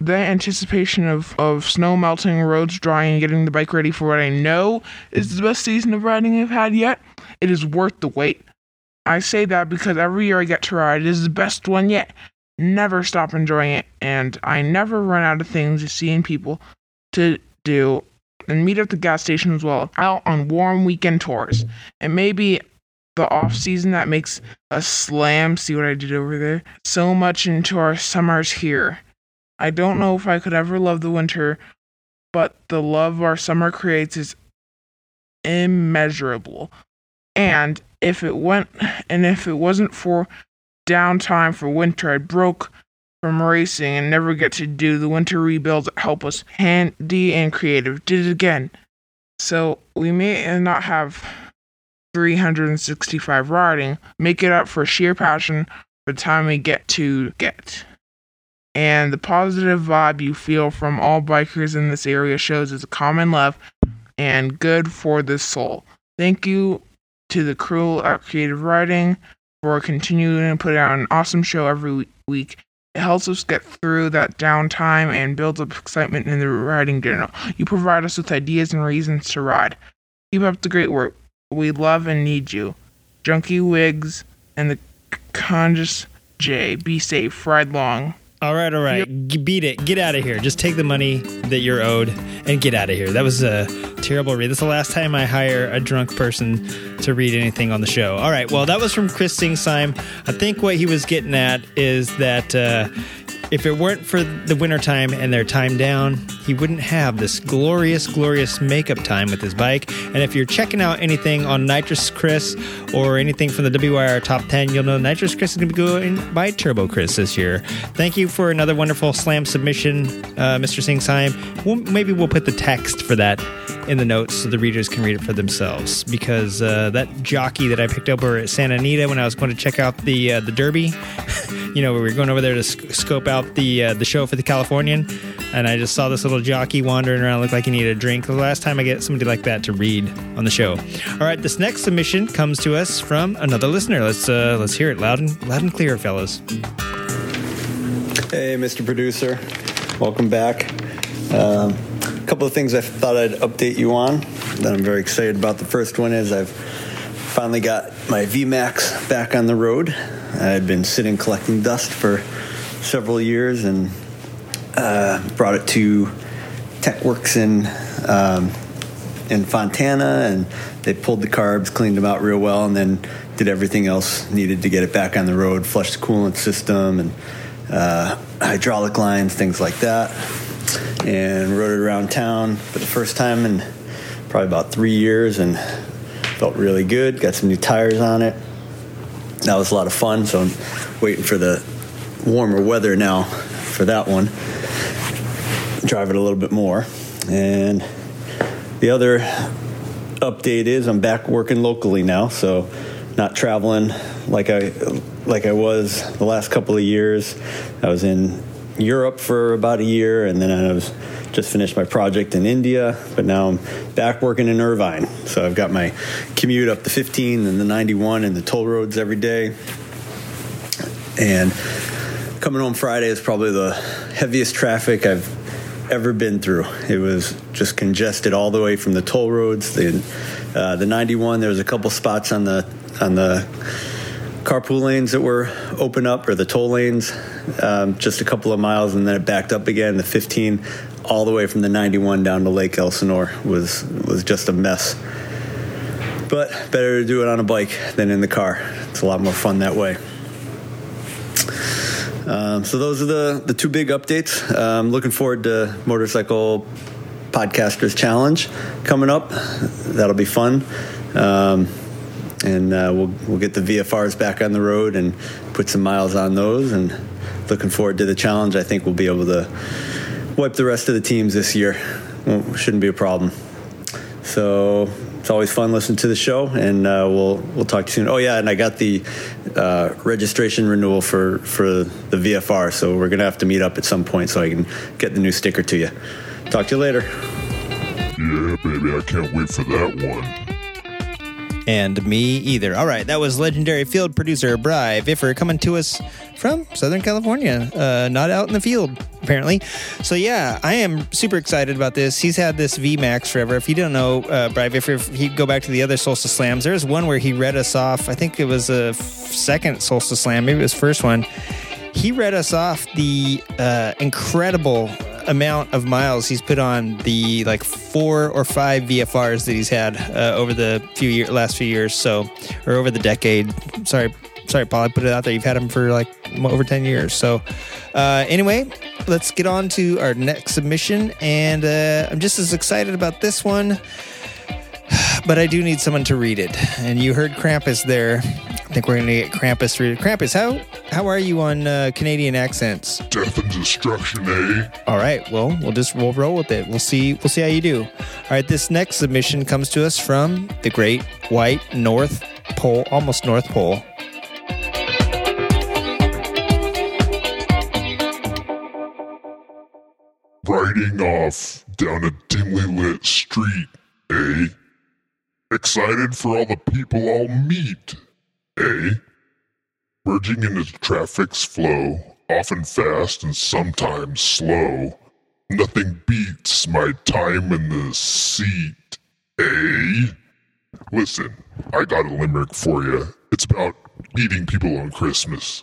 E: the anticipation of, of snow melting, roads drying, and getting the bike ready for what I know is the best season of riding I've had yet. It is worth the wait. I say that because every year I get to ride, it is the best one yet. Never stop enjoying it, and I never run out of things to see and people to do and meet at the gas station as well, out on warm weekend tours. It may be the off season that makes us slam, see what I did over there, so much into our summers here. I don't know if I could ever love the winter, but the love our summer creates is immeasurable. And if it went and if it wasn't for downtime for winter, I broke from racing and never get to do the winter rebuilds that help us handy and creative. Did it again. So we may not have 365 riding, make it up for sheer passion for the time we get to get. And the positive vibe you feel from all bikers in this area shows is a common love and good for the soul. Thank you to the crew at Creative Riding for continuing to put out an awesome show every week. It helps us get through that downtime and builds up excitement in the riding journal. You provide us with ideas and reasons to ride. Keep up the great work. We love and need you. Junkie Wigs and the Conjus J. Be safe. Ride long.
A: All right, all right. G- Beat it. Get out of here. Just take the money that you're owed and get out of here. That was a terrible read. That's the last time I hire a drunk person to read anything on the show. All right. Well, that was from Chris Singsheim. I think what he was getting at is that uh, if it weren't for the wintertime and their time down, he wouldn't have this glorious, glorious makeup time with his bike. And if you're checking out anything on Nitrous Chris or anything from the WYR Top 10, you'll know Nitrous Chris is going to be going by Turbo Chris this year. Thank you for another wonderful slam submission, uh, Mr. Singsheim. We'll, maybe we'll put the text for that in the notes so the readers can read it for themselves because uh, that jockey that I picked up over at Santa Anita when I was going to check out the uh, the Derby, you know, we were going over there to sc- scope out the uh, the show for the Californian, and I just saw this little jockey wandering around, looked like he needed a drink. The last time I get somebody like that to read on the show. All right, this next submission comes to us from another listener. Let's uh, let's hear it loud and loud and clear, fellas.
F: Hey, Mr. Producer. Welcome back. Um, a couple of things I thought I'd update you on that I'm very excited about. The first one is I've finally got my VMAX back on the road. I'd been sitting collecting dust for several years and uh, brought it to TechWorks in um, in Fontana, and they pulled the carbs, cleaned them out real well, and then did everything else needed to get it back on the road, flushed the coolant system and uh, hydraulic lines, things like that, and rode it around town for the first time in probably about three years, and felt really good. Got some new tires on it. That was a lot of fun. So I'm waiting for the warmer weather now for that one. Drive it a little bit more, and the other update is I'm back working locally now, so not traveling like I like I was the last couple of years. I was in Europe for about a year, and then I was just finished my project in India, but now I'm back working in Irvine. So I've got my commute up the 15 and the 91 and the toll roads every day. And coming home Friday is probably the heaviest traffic I've ever been through. It was just congested all the way from the toll roads. The uh, the 91. There was a couple spots on the on the carpool lanes that were open up, or the toll lanes, um, just a couple of miles, and then it backed up again. The 15, all the way from the 91 down to Lake Elsinore, was was just a mess. But better to do it on a bike than in the car. It's a lot more fun that way. Um, so those are the the two big updates. Um, looking forward to motorcycle podcasters challenge coming up. That'll be fun. Um, and uh, we'll we'll get the VFRs back on the road and put some miles on those. And looking forward to the challenge. I think we'll be able to wipe the rest of the teams this year. Well, shouldn't be a problem. So it's always fun listening to the show, and uh, we'll we'll talk to you soon. Oh yeah, and I got the uh, registration renewal for for the VFR, so we're gonna have to meet up at some point so I can get the new sticker to you. Talk to you later.
C: Yeah, baby, I can't wait for that one.
A: And me either. All right, that was legendary field producer Bry Viffer coming to us from Southern California, uh, not out in the field, apparently. So, yeah, I am super excited about this. He's had this VMAX forever. If you don't know uh, if he'd go back to the other Solstice Slams, there's one where he read us off. I think it was a second Solstice Slam, maybe it was first one. He read us off the uh, incredible amount of miles he's put on the like four or five VFRs that he's had uh, over the few year, last few years, so or over the decade. Sorry, sorry, Paul. I put it out there. You've had them for like over ten years. So uh, anyway, let's get on to our next submission, and uh, I'm just as excited about this one. But I do need someone to read it, and you heard Krampus there. I think we're going to get Krampus to read it. Krampus, how how are you on uh, Canadian accents?
C: Death and destruction, eh?
A: All right. Well, we'll just we'll roll with it. We'll see we'll see how you do. All right. This next submission comes to us from the Great White North Pole, almost North Pole.
C: Riding off down a dimly lit street, eh? Excited for all the people I'll meet, eh? Merging into traffic's flow, often fast and sometimes slow. Nothing beats my time in the seat, eh? Listen, I got a limerick for you. It's about eating people on Christmas.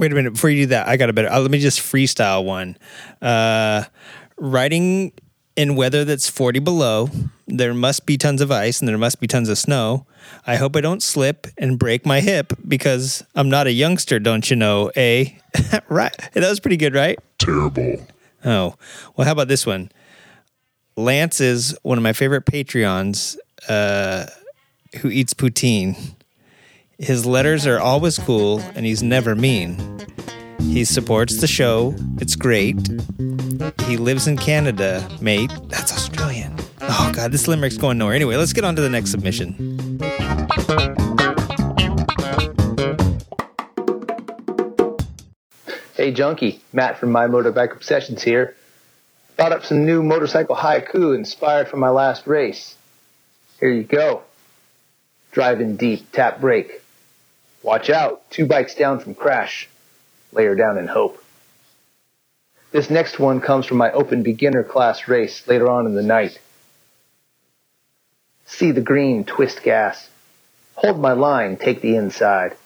A: Wait a minute. Before you do that, I got a better. Uh, let me just freestyle one. Uh, riding in weather that's 40 below, there must be tons of ice and there must be tons of snow. I hope I don't slip and break my hip because I'm not a youngster, don't you know? Eh? right. That was pretty good, right?
C: Terrible.
A: Oh, well, how about this one? Lance is one of my favorite Patreons uh, who eats poutine. His letters are always cool and he's never mean. He supports the show. It's great. He lives in Canada, mate. That's Australian. Oh, God, this limerick's going nowhere. Anyway, let's get on to the next submission.
G: Hey Junkie, Matt from My Motorbike Obsessions here. Thought up some new motorcycle haiku inspired from my last race. Here you go. Driving deep, tap brake. Watch out, two bikes down from crash. Lay her down in hope. This next one comes from my open beginner class race later on in the night. See the green, twist gas. Hold my line, take the inside.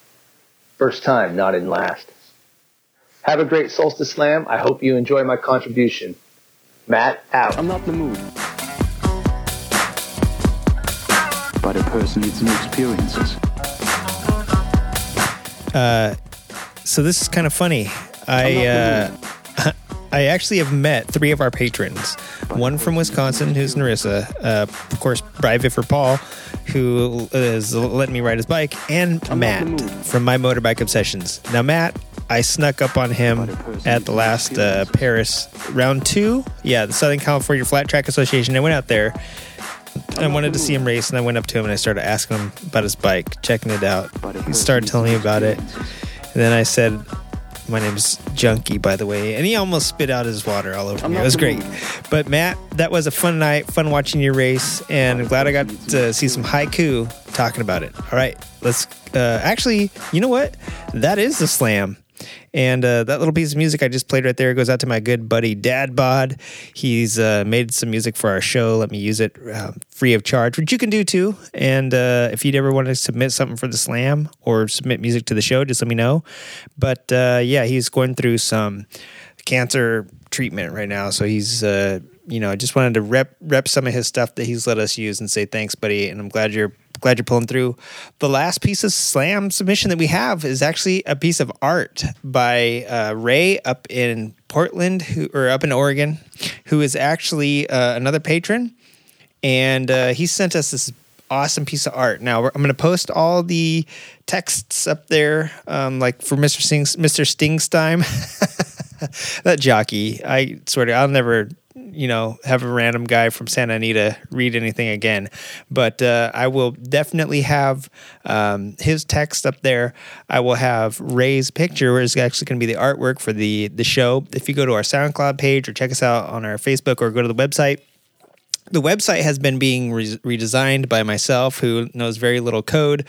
G: First time, not in last. Have a great Solstice Slam. I hope you enjoy my contribution. Matt out.
H: I'm not in the mood. But a person needs new experiences.
A: So this is kind of funny. I uh, I actually have met three of our patrons. One from Wisconsin, who's Narissa. Uh, of course, Bri for Paul, who is letting me ride his bike, and Matt from My Motorbike Obsessions. Now, Matt, I snuck up on him at the last uh, Perris round two. Yeah, the Southern California Flat Track Association. I went out there. I wanted to see him race, and I went up to him and I started asking him about his bike, checking it out. He started telling me about it. And then I said, My name's Junkie, by the way. And he almost spit out his water all over me. It was great. But Matt, that was a fun night, fun watching your race. And I'm glad I got to see some haiku talking about it. All right, let's uh, actually, you know what? That is the slam. And uh, that little piece of music I just played right there goes out to my good buddy Dad Bod. He's uh, made some music for our show. Let me use it uh, free of charge, which you can do too. And uh, if you'd ever want to submit something for the slam or submit music to the show, just let me know. But uh, yeah, he's going through some cancer treatment right now, so he's uh, you know I just wanted to rep rep some of his stuff that he's let us use and say thanks, buddy. And I'm glad you're glad you're pulling through. The last piece of slam submission that we have is actually a piece of art by uh, Ray up in Portland, who or up in Oregon, who is actually uh, another patron, and uh, he sent us this awesome piece of art. Now I'm going to post all the texts up there, um, like for Mr. Sting, Mr. Stingstein. that jockey, I swear to, I'll never, you know, have a random guy from Santa Anita read anything again. But uh, I will definitely have um, his text up there. I will have Ray's picture, where it's actually going to be the artwork for the the show. If you go to our SoundCloud page or check us out on our Facebook or go to the website the website has been being re- redesigned by myself who knows very little code.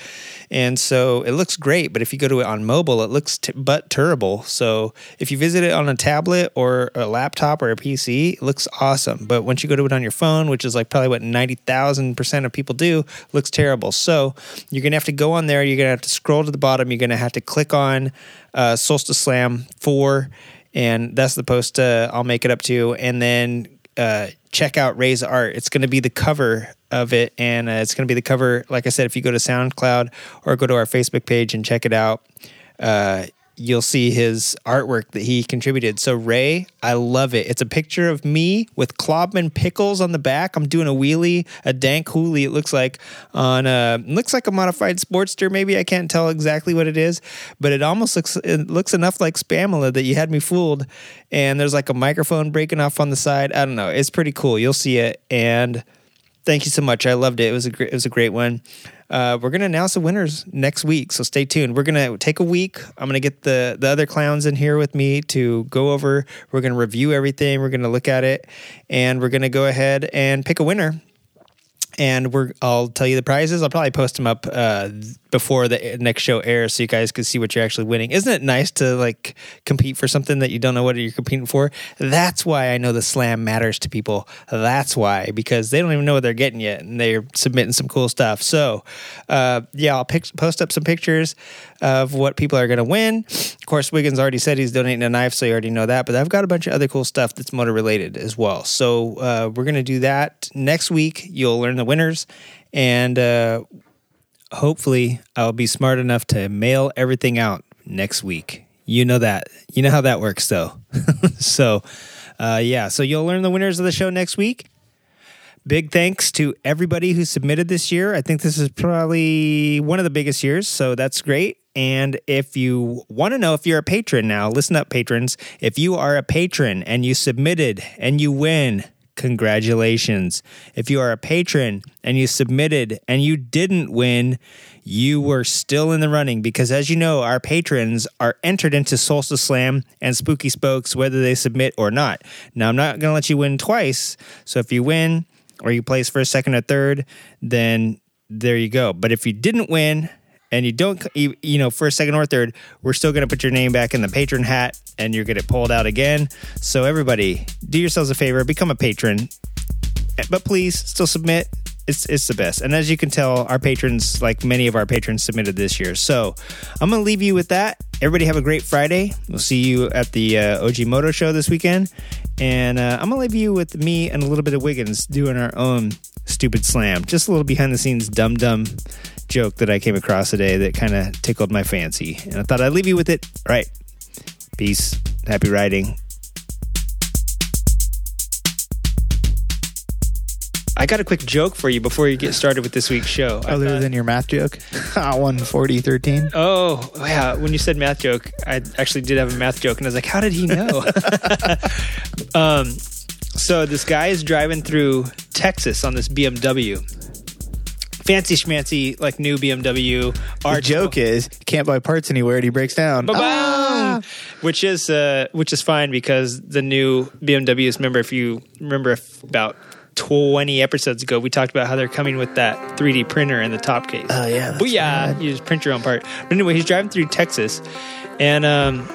A: And so it looks great but if you go to it on mobile it looks t- but terrible. So if you visit it on a tablet or a laptop or a pc it looks awesome. But once you go to it on your phone which is like probably what 90000% of people do looks terrible. So you're gonna have to go on there. You're gonna have to scroll to the bottom. You're gonna have to click on uh, solstice slam 4 and that's the post uh, i'll make it up to. And then uh, check out Ray's art. It's going to be the cover of it, and uh, it's going to be the cover. Like I said, if you go to SoundCloud or go to our Facebook page and check it out, uh, you'll see his artwork that he contributed. So Ray, I love it. It's a picture of me with Klobman pickles on the back. I'm doing a wheelie, a dank wheelie. It looks like on a looks like a modified Sportster. Maybe I can't tell exactly what it is, but it almost looks it looks enough like Spamula that you had me fooled. And there's like a microphone breaking off on the side. I don't know. It's pretty cool. You'll see it and. Thank you so much. I loved it. It was a great, it was a great one. Uh, we're gonna announce the winners next week, so stay tuned. We're gonna take a week. I'm gonna get the the other clowns in here with me to go over. We're gonna review everything. We're gonna look at it, and we're gonna go ahead and pick a winner. And we're I'll tell you the prizes. I'll probably post them up uh, before the next show airs, so you guys can see what you're actually winning. Isn't it nice to like compete for something that you don't know what you're competing for? That's why I know the slam matters to people. That's why because they don't even know what they're getting yet, and they're submitting some cool stuff. So, uh, yeah, I'll post up some pictures of what people are going to win. Of course, Wiggins already said he's donating a knife, so you already know that. But I've got a bunch of other cool stuff that's motor related as well. So uh, we're going to do that next week. You'll learn the winners, and uh, hopefully, I'll be smart enough to mail everything out next week. You know that. You know how that works, though. so, uh, yeah. So you'll learn the winners of the show next week. Big thanks to everybody who submitted this year. I think this is probably one of the biggest years, so that's great. And if you want to know if you're a patron now, listen up, patrons. If you are a patron and you submitted and you win, congratulations. If you are a patron and you submitted and you didn't win, you were still in the running because, as you know, our patrons are entered into Solstice Slam and Spooky Spokes whether they submit or not. Now, I'm not going to let you win twice. So if you win or you place first, second, or third, then there you go. But if you didn't win, and you don't, you, know, first, second, or third, we're still going to put your name back in the patron hat and you're going to pull it out again. So, everybody, do yourselves a favor, become a patron, but please still submit. It's, it's the best. And as you can tell, our patrons, like many of our patrons, submitted this year. So, I'm going to leave you with that. Everybody have a great Friday. We'll see you at the uh, OG Moto show this weekend. And uh, I'm going to leave you with me and a little bit of Wiggins doing our own stupid slam. Just a little behind the scenes dumb dumb joke that I came across today that kind of tickled my fancy. And I thought I'd leave you with it. All right. Peace. Happy riding. I got a quick joke for you before you get started with this week's show.
I: Other
A: thought-
I: than your math joke, one forty thirteen.
A: Oh, yeah. When you said math joke, I actually did have a math joke, and I was like, how did he know? um, so this guy is driving through Texas on this BMW. Fancy schmancy, like new BMW.
I: The
A: R
I: joke is can't buy parts anywhere, and he breaks down.
A: Ba-bam! Which is uh, which is fine because the new BMWs. Remember, if you remember if about twenty episodes ago, we talked about how they're coming with that 3D printer in the top case.
I: Oh, yeah,
A: booyah!
I: right.
A: You just print your own part. But anyway, he's driving through Texas, and um,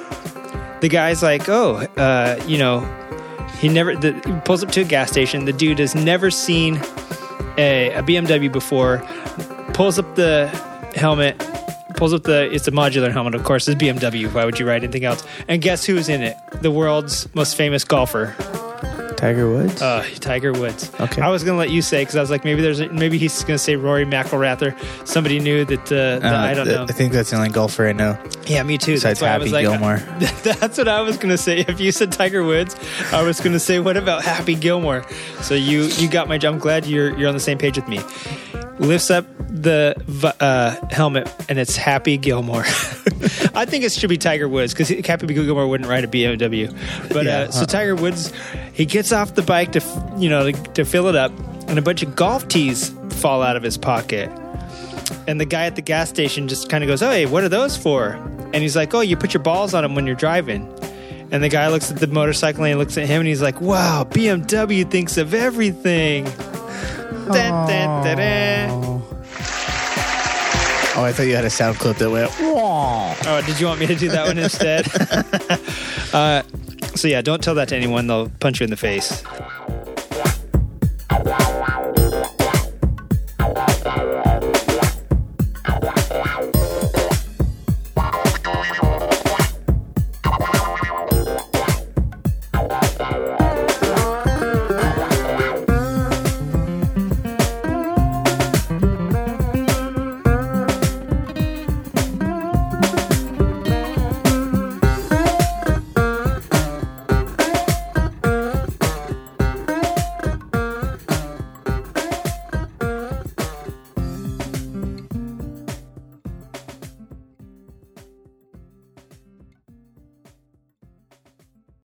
A: the guy's like, "Oh, uh, you know." He never the, he pulls up to a gas station. The dude has never seen a, a BMW before. Pulls up the helmet. Pulls up the. It's a modular helmet, of course. It's BMW. Why would you ride anything else? And guess who's in it? The world's most famous golfer,
I: Tiger Woods.
A: uh, Tiger Woods.
I: Okay.
A: I was gonna let you say because I was like, maybe there's a, maybe he's gonna say Rory McIlrath. Or somebody knew that. Uh, that I don't
I: th-
A: know.
I: I think that's the only golfer I know.
A: Yeah, me too.
I: Besides
A: That's why I
I: Happy
A: was like,
I: Gilmore.
A: That's what I was gonna say. If you said Tiger Woods, I was gonna say, what about Happy Gilmore? So you you got my. I'm glad you're you're on the same page with me. Lifts up the uh, helmet and it's Happy Gilmore. I think it should be Tiger Woods because Happy Gilmore wouldn't ride a BMW. But
I: Yeah,
A: uh, so
I: uh-uh.
A: Tiger Woods, he gets off the bike to you know to, to fill it up, and a bunch of golf tees fall out of his pocket. And the guy at the gas station just kind of goes, "Oh, hey, what are those for?" And he's like, "Oh, you put your balls on them when you're driving." And the guy looks at the motorcycle and he looks at him and he's like, "Wow, BMW thinks of everything." Dun, dun, dun.
I: Oh, I thought you had a sound clip that went. Wah.
A: Oh, did you want me to do that one instead? uh, so yeah, don't tell that to anyone. They'll punch you in the face.